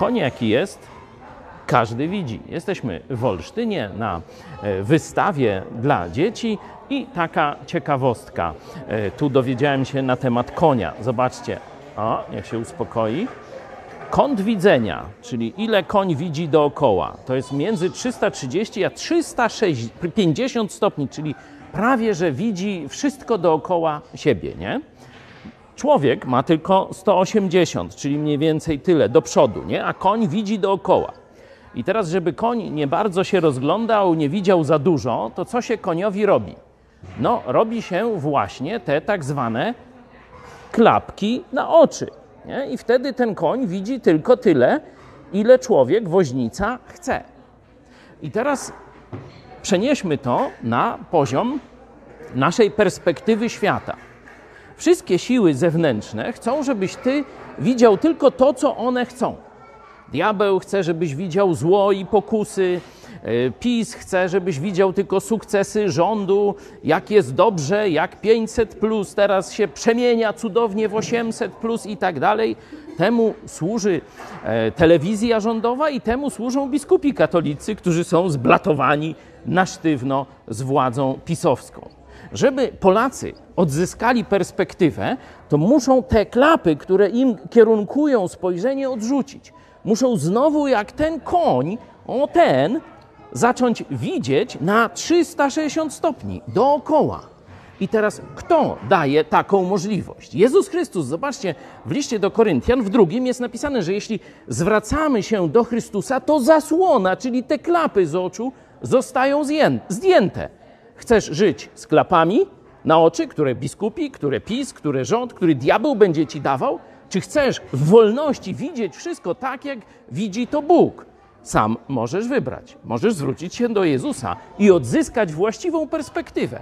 Koń jaki jest, każdy widzi. Jesteśmy w Olsztynie na e, wystawie dla dzieci i taka ciekawostka. E, Tu dowiedziałem się na temat konia. Zobaczcie. O, niech się uspokoi. Kąt widzenia, czyli ile koń widzi dookoła, to jest między 330 a 350 stopni, czyli prawie że widzi wszystko dookoła siebie, nie? Człowiek ma tylko 180, czyli mniej więcej tyle do przodu, nie? A koń widzi dookoła. I teraz, żeby koń nie bardzo się rozglądał, nie widział za dużo, to co się koniowi robi? No, robi się właśnie te tak zwane klapki na oczy. Nie? I wtedy ten koń widzi tylko tyle, ile człowiek, woźnica chce. I teraz przenieśmy to na poziom naszej perspektywy świata. Wszystkie siły zewnętrzne chcą, żebyś ty widział tylko to, co one chcą. Diabeł chce, żebyś widział zło i pokusy. E, PiS chce, żebyś widział tylko sukcesy rządu, jak jest dobrze, jak 500 plus teraz się przemienia cudownie w 800 plus i tak dalej. Temu służy e, telewizja rządowa i temu służą biskupi katolicy, którzy są zblatowani na sztywno z władzą pisowską. Żeby Polacy odzyskali perspektywę, to muszą te klapy, które im kierunkują spojrzenie, odrzucić. Muszą znowu, jak ten koń, o ten, zacząć widzieć na 360 stopni dookoła. I teraz kto daje taką możliwość? Jezus Chrystus. Zobaczcie, w liście do Koryntian w drugim jest napisane, że jeśli zwracamy się do Chrystusa, to zasłona, czyli te klapy z oczu, zostają zdjęte. Chcesz żyć z klapami na oczy, które biskupi, które PiS, które rząd, który diabeł będzie ci dawał? Czy chcesz w wolności widzieć wszystko tak, jak widzi to Bóg? Sam możesz wybrać. Możesz zwrócić się do Jezusa i odzyskać właściwą perspektywę.